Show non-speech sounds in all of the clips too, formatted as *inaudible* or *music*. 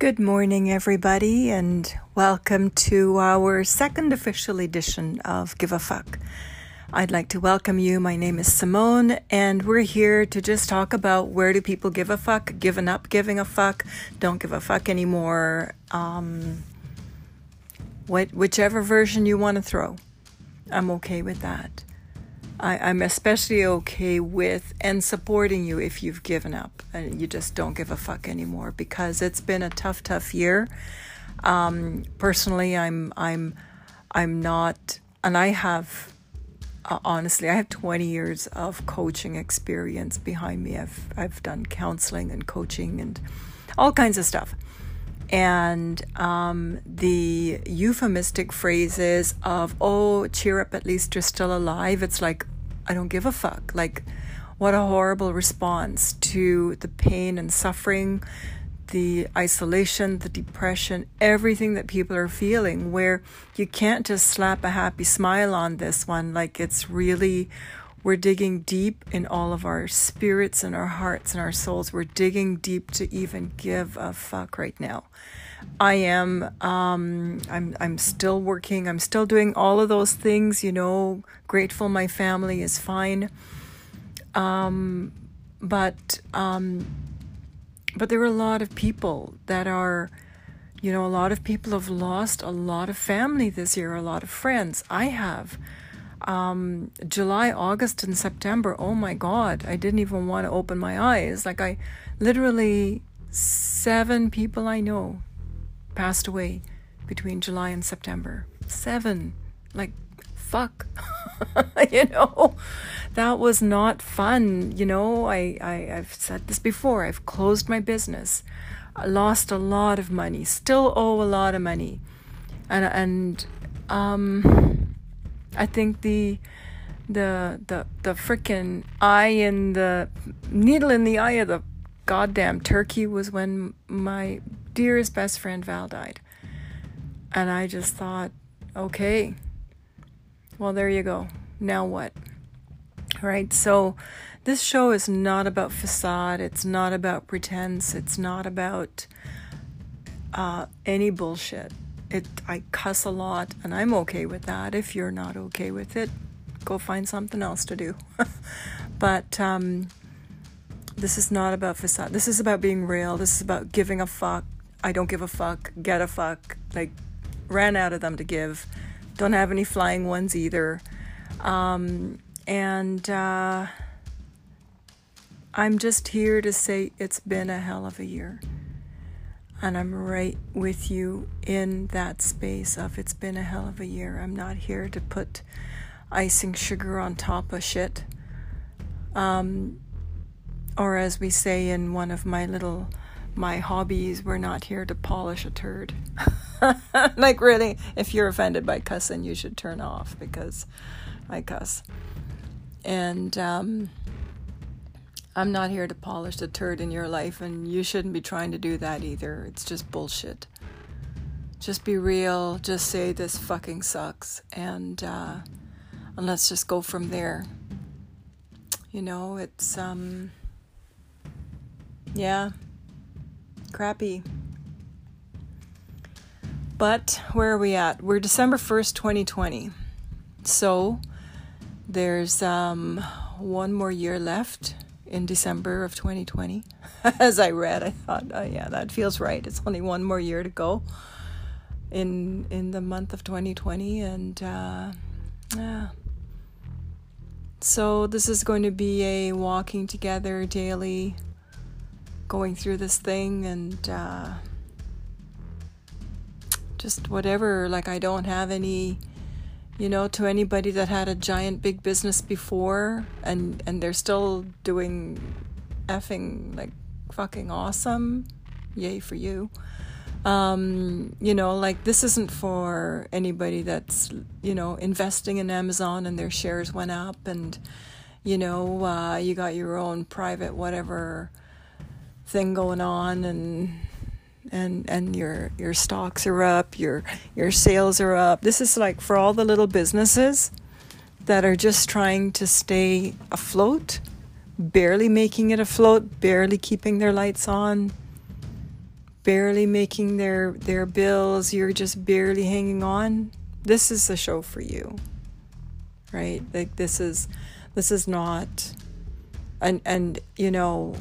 Good morning, everybody, and welcome to our second official edition of Give a Fuck. I'd like to welcome you. My name is Simone, and we're here to just talk about where do people give a fuck, given up giving a fuck, don't give a fuck anymore, um, what, whichever version you want to throw. I'm okay with that. I, am especially okay with and supporting you if you've given up and you just don't give a fuck anymore because it's been a tough, tough year. Um, personally, I'm I'm I'm not, and I have uh, honestly, I have 20 years of coaching experience behind me. I've I've done counseling and coaching and all kinds of stuff. And um, the euphemistic phrases of, oh, cheer up, at least you're still alive. It's like, I don't give a fuck. Like, what a horrible response to the pain and suffering, the isolation, the depression, everything that people are feeling, where you can't just slap a happy smile on this one. Like, it's really we're digging deep in all of our spirits and our hearts and our souls. We're digging deep to even give a fuck right now. I am um, I'm I'm still working. I'm still doing all of those things, you know, grateful my family is fine. Um, but um, but there are a lot of people that are you know, a lot of people have lost a lot of family this year, a lot of friends. I have um, July, August, and September, oh my God, I didn't even want to open my eyes. Like, I literally, seven people I know passed away between July and September. Seven. Like, fuck. *laughs* you know, that was not fun. You know, I, I, I've said this before. I've closed my business. I lost a lot of money, still owe a lot of money. And, and, um, I think the the the the freaking eye in the needle in the eye of the goddamn turkey was when my dearest best friend Val died. And I just thought, okay, well, there you go. Now what? Right? So, this show is not about facade. It's not about pretense. It's not about uh, any bullshit it I cuss a lot and I'm okay with that. If you're not okay with it, go find something else to do. *laughs* but um, this is not about facade. This is about being real. This is about giving a fuck. I don't give a fuck. Get a fuck. Like ran out of them to give. Don't have any flying ones either. Um, and uh, I'm just here to say it's been a hell of a year. And I'm right with you in that space of it's been a hell of a year. I'm not here to put icing sugar on top of shit. Um, or as we say in one of my little my hobbies, we're not here to polish a turd. *laughs* like really, if you're offended by cussing, you should turn off because I cuss. And um, I'm not here to polish the turd in your life, and you shouldn't be trying to do that either. It's just bullshit. Just be real. Just say this fucking sucks, and uh, and let's just go from there. You know, it's um, yeah, crappy. But where are we at? We're December 1st, 2020. So there's um, one more year left in December of 2020. *laughs* As I read, I thought, oh yeah, that feels right. It's only one more year to go in in the month of 2020, and uh, yeah. So this is going to be a walking together daily, going through this thing, and uh, just whatever. Like I don't have any you know to anybody that had a giant big business before and and they're still doing effing like fucking awesome. Yay for you. Um, you know like this isn't for anybody that's you know investing in amazon and their shares went up and you know uh, you got your own private whatever thing going on and and and your your stocks are up, your your sales are up. This is like for all the little businesses that are just trying to stay afloat, barely making it afloat, barely keeping their lights on, barely making their their bills, you're just barely hanging on, this is a show for you. Right? Like this is this is not and and you know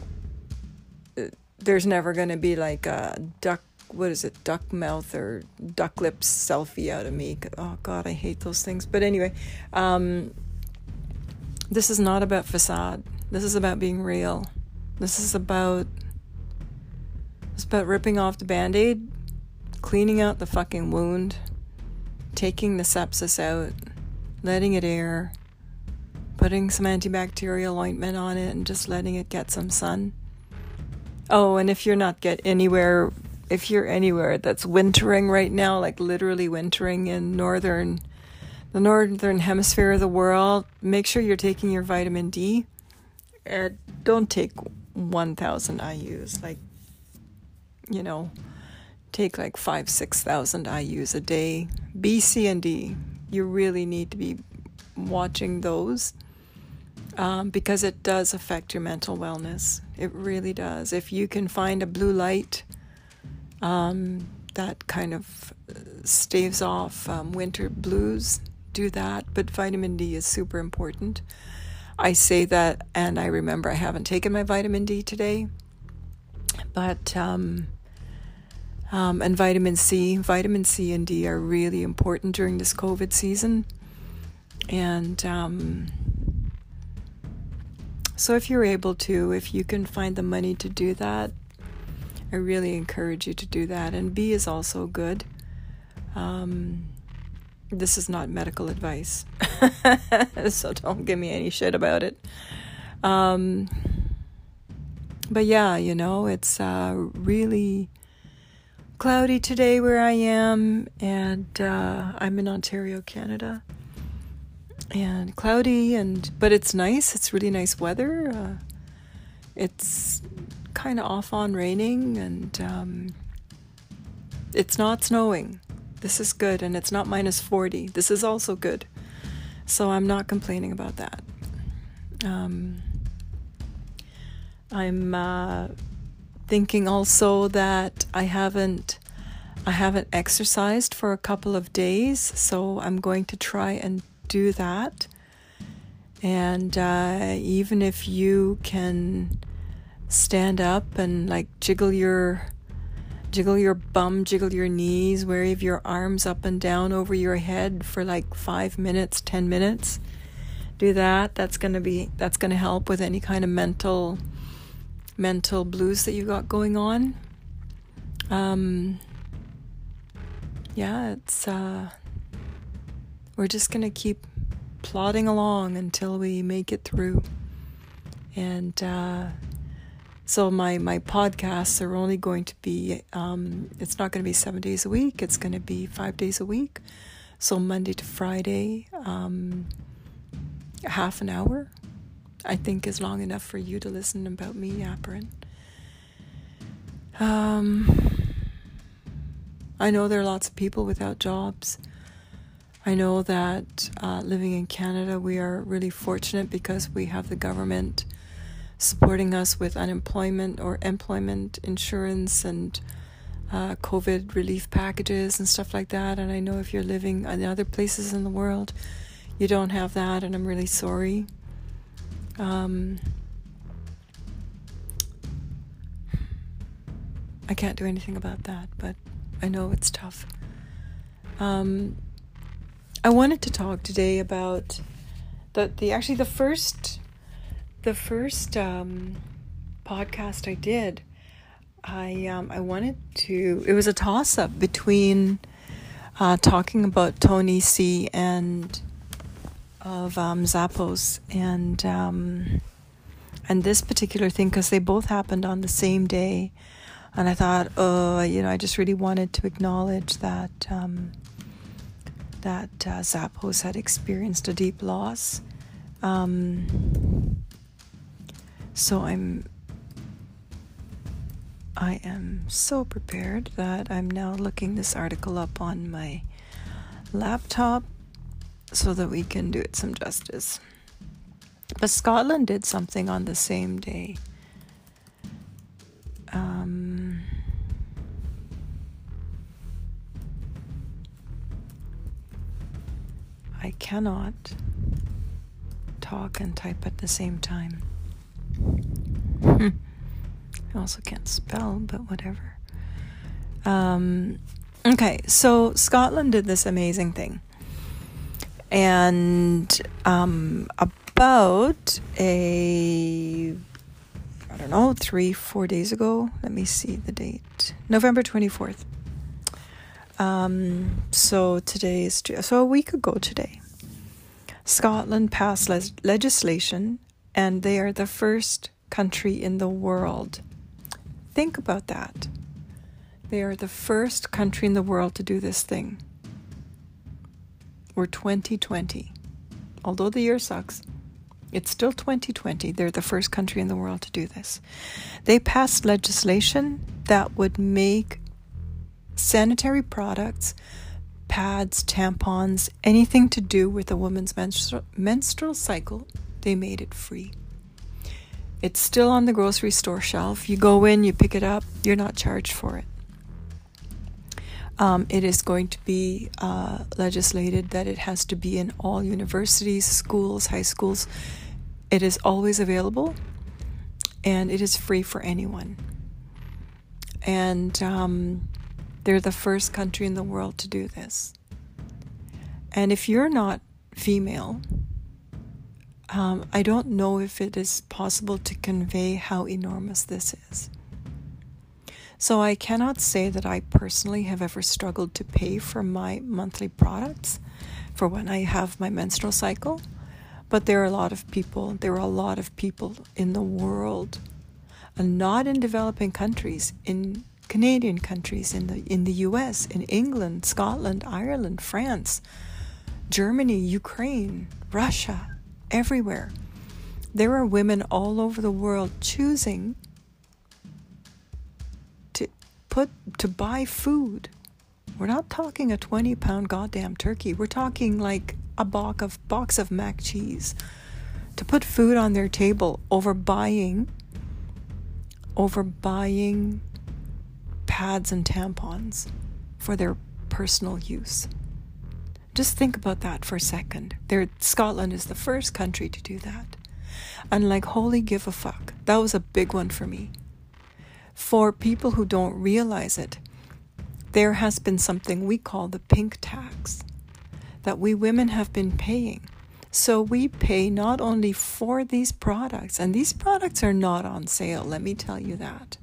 there's never going to be like a duck what is it duck mouth or duck lips selfie out of me. Oh god i hate those things. But anyway um, this is not about facade. This is about being real. This is about it's about ripping off the band-aid cleaning out the fucking wound taking the sepsis out letting it air putting some antibacterial ointment on it and just letting it get some sun. Oh, and if you're not get anywhere, if you're anywhere that's wintering right now, like literally wintering in northern, the northern hemisphere of the world, make sure you're taking your vitamin D. And don't take 1,000 IU's. Like, you know, take like five, 6,000 IU's a day. B, C, and D. You really need to be watching those um, because it does affect your mental wellness. It really does. If you can find a blue light um, that kind of staves off um, winter blues, do that. But vitamin D is super important. I say that, and I remember I haven't taken my vitamin D today, but um, um, and vitamin C, vitamin C and D are really important during this COVID season, and um, so if you're able to, if you can find the money to do that, I really encourage you to do that. And B is also good. Um, this is not medical advice, *laughs* so don't give me any shit about it. Um, but yeah, you know, it's uh, really cloudy today where I am, and uh, I'm in Ontario, Canada and cloudy and but it's nice. It's really nice weather. Uh, it's kind of off on raining and um, it's not snowing. This is good and it's not minus 40 this is also good. So i'm not complaining about that. Um, i'm uh, thinking also that i haven't i haven't exercised for a couple of days so i'm going to try and do that. And uh, even if you can stand up and like jiggle your jiggle your bum, jiggle your knees, wave your arms up and down over your head for like 5 minutes, 10 minutes. Do that. That's going to be that's going to help with any kind of mental mental blues that you got going on. Um yeah, it's uh we're just going to keep plodding along until we make it through. And uh, so my my podcasts are only going to be um, it's not going to be seven days a week. It's going to be five days a week. So Monday to Friday, um, half an hour, I think is long enough for you to listen about me yappering. Um, I know there are lots of people without jobs. I know that uh, living in Canada, we are really fortunate because we have the government supporting us with unemployment or employment insurance and uh, COVID relief packages and stuff like that. And I know if you're living in other places in the world, you don't have that, and I'm really sorry. Um, I can't do anything about that, but I know it's tough. Um, I wanted to talk today about the the actually the first the first um, podcast I did. I um, I wanted to. It was a toss up between uh, talking about Tony Hsieh and of um, Zappos and um, and this particular thing because they both happened on the same day, and I thought, oh, you know, I just really wanted to acknowledge that. Um, that uh, Zappos had experienced a deep loss. Um, so I'm I am so prepared that I'm now looking this article up on my laptop so that we can do it some justice. But Scotland did something on the same day. Um, cannot talk and type at the same time. *laughs* I also can't spell, but whatever. Um, okay, so Scotland did this amazing thing. And um, about a, I don't know, three, four days ago, let me see the date, November 24th. Um, so today is, so a week ago today, Scotland passed le- legislation and they are the first country in the world. Think about that. They are the first country in the world to do this thing. We're 2020. Although the year sucks, it's still 2020. They're the first country in the world to do this. They passed legislation that would make sanitary products, pads, tampons, anything to do with a woman's menstru- menstrual cycle, they made it free. It's still on the grocery store shelf. You go in, you pick it up, you're not charged for it. Um, it is going to be uh, legislated that it has to be in all universities, schools, high schools. It is always available and it is free for anyone. And um, they're the first country in the world to do this. And if you're not female, um, I don't know if it is possible to convey how enormous this is. So I cannot say that I personally have ever struggled to pay for my monthly products for when I have my menstrual cycle, but there are a lot of people, there are a lot of people in the world, and not in developing countries, in Canadian countries, in the in the US, in England, Scotland, Ireland, France, Germany, Ukraine, Russia, everywhere. There are women all over the world choosing to put to buy food. We're not talking a 20 pound goddamn turkey. We're talking like a box of box of mac cheese to put food on their table over buying over buying pads and tampons for their personal use. Just think about that for a second. There, Scotland is the first country to do that. And like, holy give a fuck. That was a big one for me. For people who don't realize it, there has been something we call the pink tax that we women have been paying. So we pay not only for these products, and these products are not on sale, let me tell you that.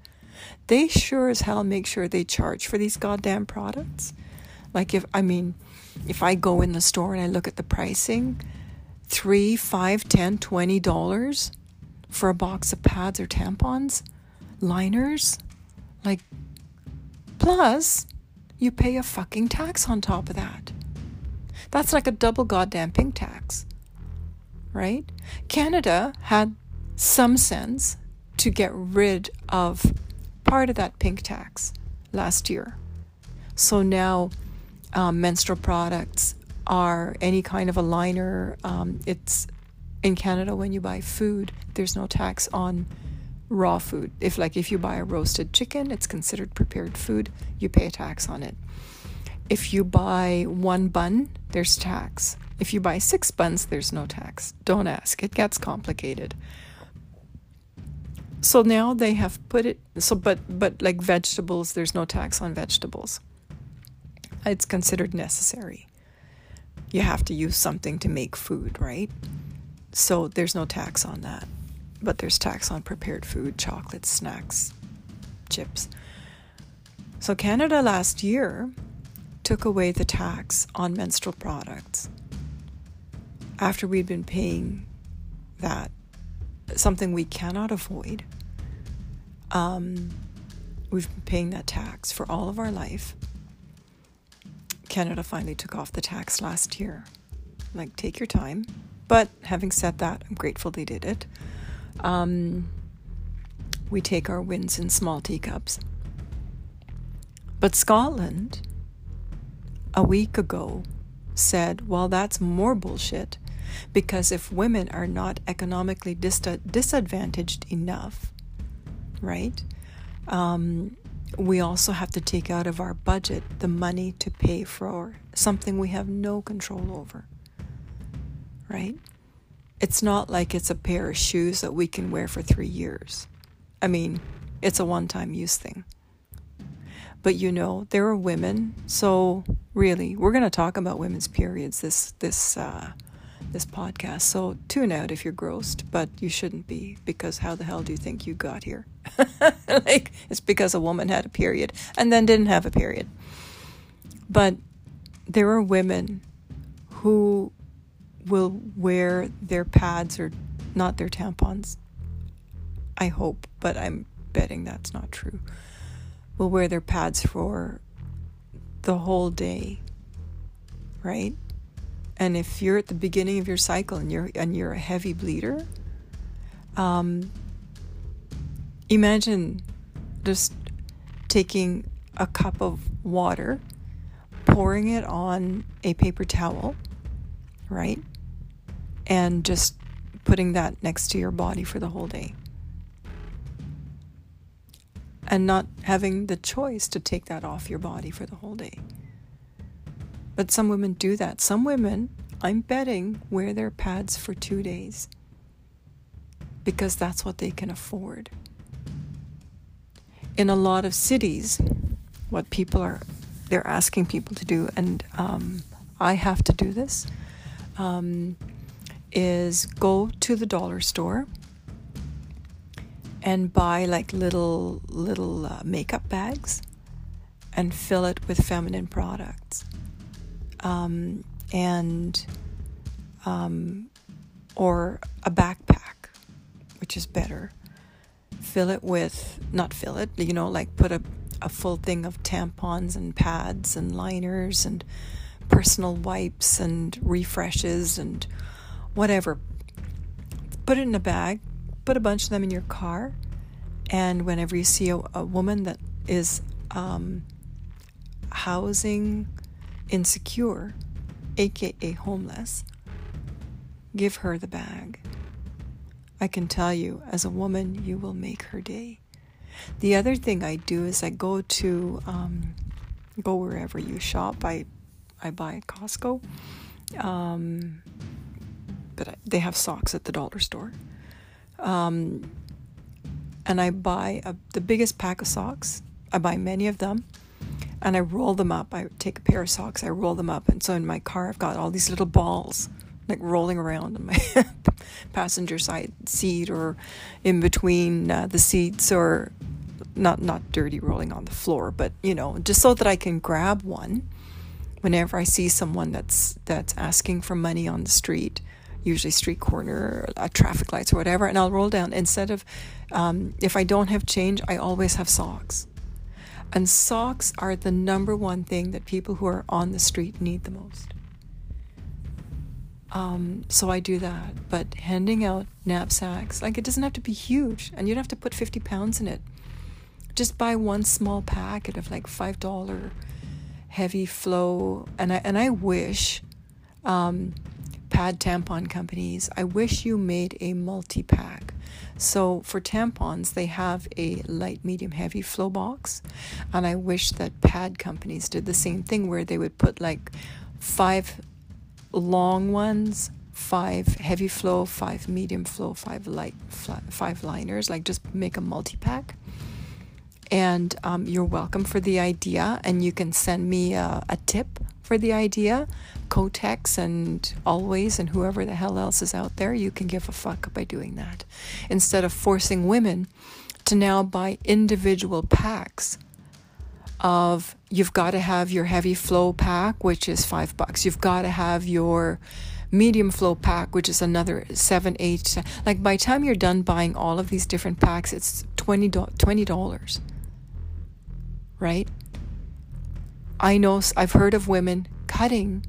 They sure as hell make sure they charge for these goddamn products. Like, if, I mean, if I go in the store and I look at the pricing, three, five, ten, twenty dollars for a box of pads or tampons, liners, like plus you pay a fucking tax on top of that. That's like a double goddamn pink tax. Right? Canada had some sense to get rid of part of that pink tax last year. So now um, menstrual products are any kind of a liner. Um, it's in Canada when you buy food, there's no tax on raw food. If like if you buy a roasted chicken, it's considered prepared food. You pay a tax on it. If you buy one bun, there's tax. If you buy six buns, there's no tax. Don't ask. It gets complicated. So now they have put it so but but like vegetables, there's no tax on vegetables it's considered necessary. You have to use something to make food, right? So there's no tax on that. But there's tax on prepared food, chocolates, snacks, chips. So Canada last year took away the tax on menstrual products after we'd been paying that, something we cannot avoid. Um, we've been paying that tax for all of our life. Canada finally took off the tax last year. Like, take your time. But having said that, I'm grateful they did it. Um, we take our wins in small teacups. But Scotland, a week ago, said, well, that's more bullshit because if women are not economically dis- disadvantaged enough, right, um, we also have to take out of our budget the money to pay for something we have no control over. right? It's not like it's a pair of shoes that we can wear for three years. I mean, it's a one time use thing. But you know, there are women, so really, we're going to talk about women's periods this this uh, this podcast. So tune out if you're grossed, but you shouldn't be because how the hell do you think you got here? *laughs* like it's because a woman had a period and then didn't have a period. But there are women who will wear their pads or not their tampons. I hope, but I'm betting that's not true. Will wear their pads for the whole day, right? And if you're at the beginning of your cycle and you're and you're a heavy bleeder, um, imagine just taking a cup of water, pouring it on a paper towel, right? And just putting that next to your body for the whole day. And not having the choice to take that off your body for the whole day. But some women do that. Some women, I'm betting, wear their pads for two days because that's what they can afford. In a lot of cities, what people are they're asking people to do, and um, I have to do this, um, is go to the dollar store and buy like little little uh, makeup bags and fill it with feminine products um, and um, or a backpack, which is better. Fill it with not fill it, you know, like put a a full thing of tampons and pads and liners and personal wipes and refreshes and whatever. Put it in a bag, put a bunch of them in your car, and whenever you see a, a woman that is um, housing insecure, aka homeless, give her the bag. I can tell you, as a woman, you will make her day. The other thing I do is I go to um, go wherever you shop. I I buy at Costco, um, but I, they have socks at the dollar store. Um, and I buy a, the biggest pack of socks. I buy many of them and I roll them up. I take a pair of socks, I roll them up, and so in my car I've got all these little balls like rolling around in my *laughs* passenger side seat or in between uh, the seats or not not dirty rolling on the floor, but you know, just so that I can grab one whenever I see someone that's that's asking for money on the street, usually street corner, uh, traffic lights or whatever, and I'll roll down instead of um, if I don't have change, I always have socks. And socks are the number one thing that people who are on the street need the most. Um, so I do that. But handing out knapsacks, like it doesn't have to be huge, and you don't have to put 50 pounds in it. Just buy one small packet of like $5 heavy flow. And I, and I wish um, pad tampon companies, I wish you made a multi pack so for tampons, they have a light, medium, heavy flow box. And I wish that pad companies did the same thing where they would put like five long ones, five heavy flow, five medium flow, five light, five liners, like just make a multi pack. And um, you're welcome for the idea, and you can send me a, a tip for the idea. Kotex and Always and whoever the hell else is out there, you can give a fuck by doing that. Instead of forcing women to now buy individual packs of you've got to have your heavy flow pack, which is five bucks. You've got to have your medium flow pack, which is another seven, eight. Like by the time you're done buying all of these different packs, it's $20, $20 right? I know I've heard of women cutting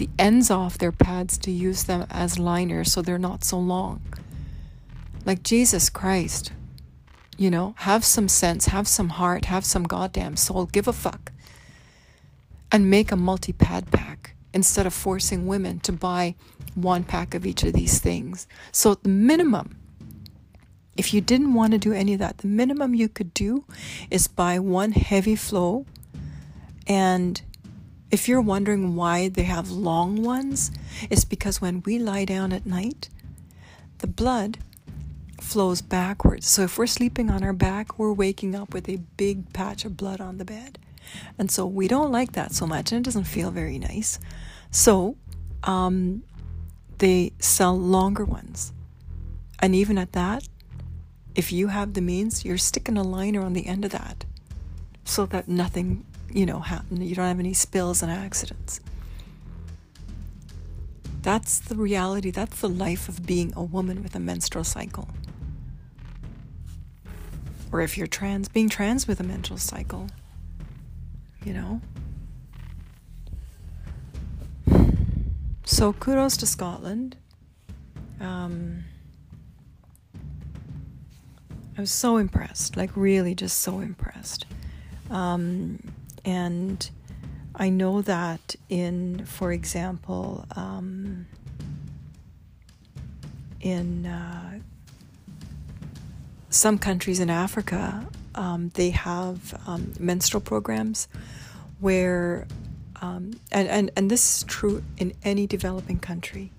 the ends off their pads to use them as liners so they're not so long. Like Jesus Christ. You know, have some sense, have some heart, have some goddamn soul, give a fuck. And make a multi pad pack instead of forcing women to buy one pack of each of these things. So, the minimum, if you didn't want to do any of that, the minimum you could do is buy one heavy flow and If you're wondering why they have long ones, it's because when we lie down at night, the blood flows backwards. So if we're sleeping on our back, we're waking up with a big patch of blood on the bed. And so we don't like that so much, and it doesn't feel very nice. So um, they sell longer ones. And even at that, if you have the means, you're sticking a liner on the end of that so that nothing, you know, happen. You don't have any spills and accidents. That's the reality. That's the life of being a woman with a menstrual cycle. Or if you're trans, being trans with a menstrual cycle, you know? So kudos to Scotland. Um, I was so impressed, like really just so impressed. Um, and I know that in, for example, um, in uh, some countries in Africa, um, they have um, menstrual programs where, um, and, and, and this is true in any developing country,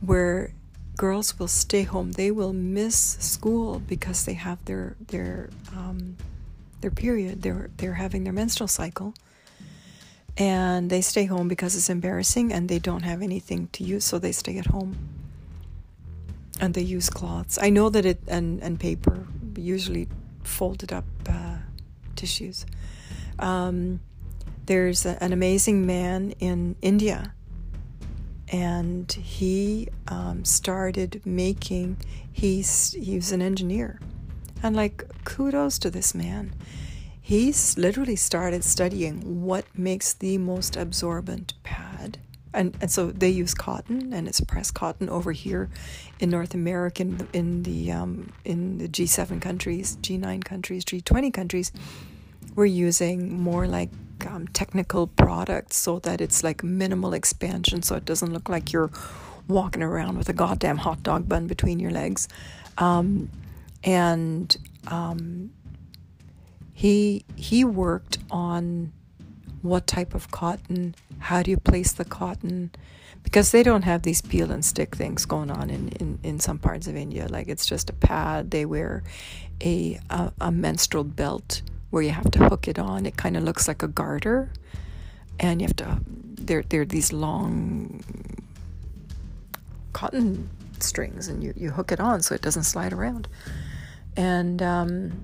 where girls will stay home. They will miss school because they have their their um, their period. They're they're having their menstrual cycle, and they stay home because it's embarrassing and they don't have anything to use, so they stay at home. And they use cloths. I know that it and and paper, usually folded up uh, tissues. Um, there's a, an amazing man in India and he um, started making he's he's an engineer and like kudos to this man. He's literally started studying what makes the most absorbent pad. And, and so they use cotton and it's pressed cotton over here in North America in, in the um, in the G7 countries G9 countries G20 countries. We're using more like um, technical products so that it's like minimal expansion so it doesn't look like you're walking around with a goddamn hot dog bun between your legs. Um, and um, he he worked on what type of cotton, how do you place the cotton, because they don't have these peel and stick things going on in, in, in some parts of India. Like it's just a pad. They wear a, a, a menstrual belt where you have to hook it on. It kind of looks like a garter, and you have to. There, there are these long cotton strings, and you, you hook it on so it doesn't slide around. And um,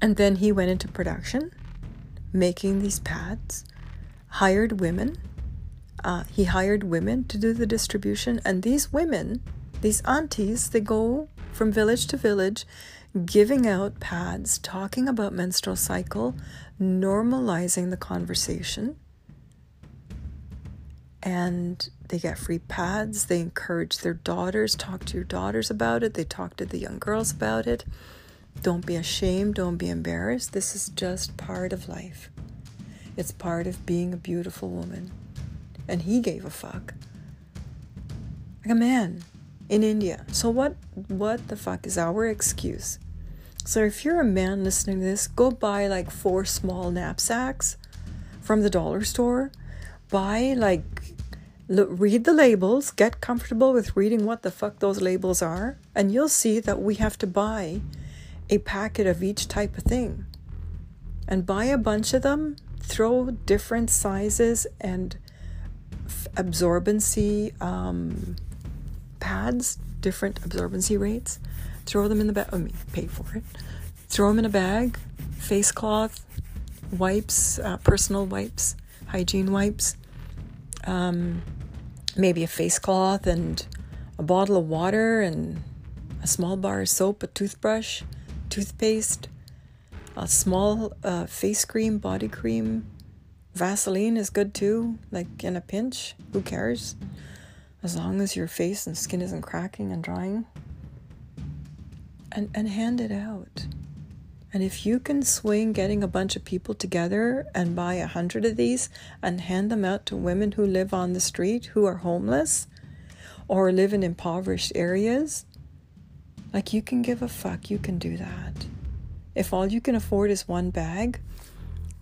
and then he went into production, making these pads. Hired women. Uh, he hired women to do the distribution, and these women, these aunties, they go from village to village giving out pads, talking about menstrual cycle, normalizing the conversation. And they get free pads. They encourage their daughters, talk to your daughters about it. They talk to the young girls about it. Don't be ashamed, don't be embarrassed. This is just part of life. It's part of being a beautiful woman. And he gave a fuck. Like a man in India. So what what the fuck is our excuse? So if you're a man listening to this, go buy like four small knapsacks from the dollar store. Buy like look, read the labels, get comfortable with reading what the fuck those labels are, and you'll see that we have to buy a packet of each type of thing. And buy a bunch of them, throw different sizes and f- absorbency um, pads, different absorbency rates throw them in the bag. I mean, pay for it. Throw them in a bag, face cloth, wipes, uh, personal wipes, hygiene wipes, um, maybe a face cloth and a bottle of water and a small bar of soap, a toothbrush, toothpaste, a small uh, face cream, body cream. Vaseline is good too, like in a pinch. Who cares? As long as your face and skin isn't cracking and drying and, and hand it out. And if you can swing getting a bunch of people together and buy a hundred of these and hand them out to women who live on the street who are homeless or live in impoverished areas, like you can give a fuck, you can do that. If all you can afford is one bag,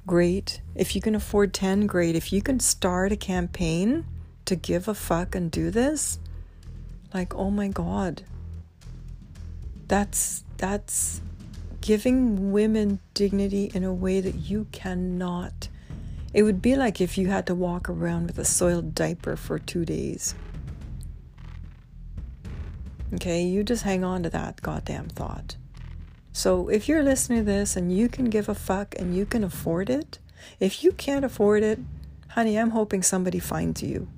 great. If you can afford 10, great. If you can start a campaign to give a fuck and do this, like, oh my God. That's that's giving women dignity in a way that you cannot. It would be like if you had to walk around with a soiled diaper for two days. Okay, you just hang on to that goddamn thought. So if you're listening to this and you can give a fuck and you can afford it, if you can't afford it, honey, I'm hoping somebody finds you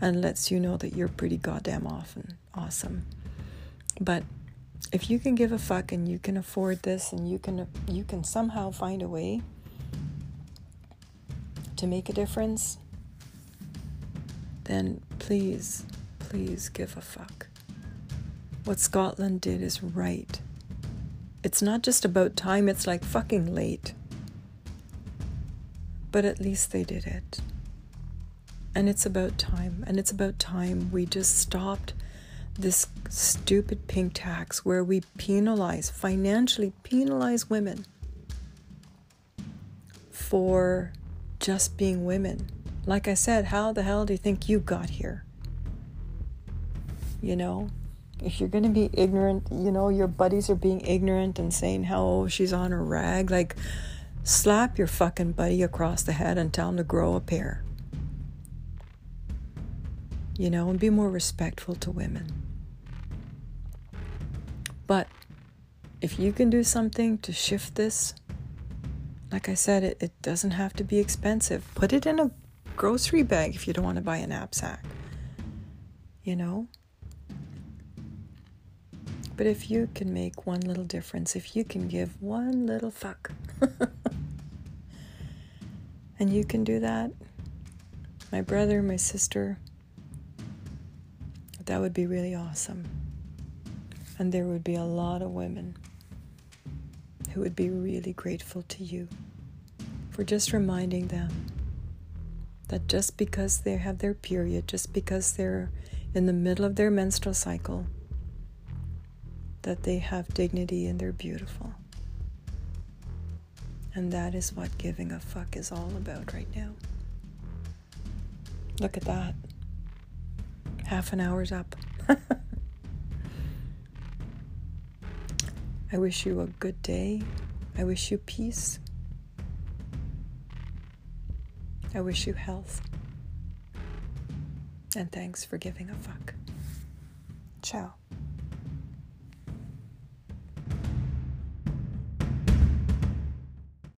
and lets you know that you're pretty goddamn often awesome. But if you can give a fuck and you can afford this and you can you can somehow find a way to make a difference, then please, please give a fuck. What Scotland did is right. It's not just about time, it's like fucking late. But at least they did it. And it's about time. And it's about time we just stopped this stupid pink tax where we penalize, financially penalize women for just being women. Like I said, how the hell do you think you got here? You know, if you're going to be ignorant, you know, your buddies are being ignorant and saying how oh, she's on a rag, like slap your fucking buddy across the head and tell him to grow a pair. You know, and be more respectful to women. But if you can do something to shift this, like I said, it, it doesn't have to be expensive. Put it in a grocery bag if you don't want to buy a knapsack. You know? But if you can make one little difference, if you can give one little fuck, *laughs* and you can do that, my brother, my sister, that would be really awesome. And there would be a lot of women who would be really grateful to you for just reminding them that just because they have their period, just because they're in the middle of their menstrual cycle, that they have dignity and they're beautiful. And that is what giving a fuck is all about right now. Look at that. Half an hour's up. I wish you a good day. I wish you peace. I wish you health. And thanks for giving a fuck. Ciao.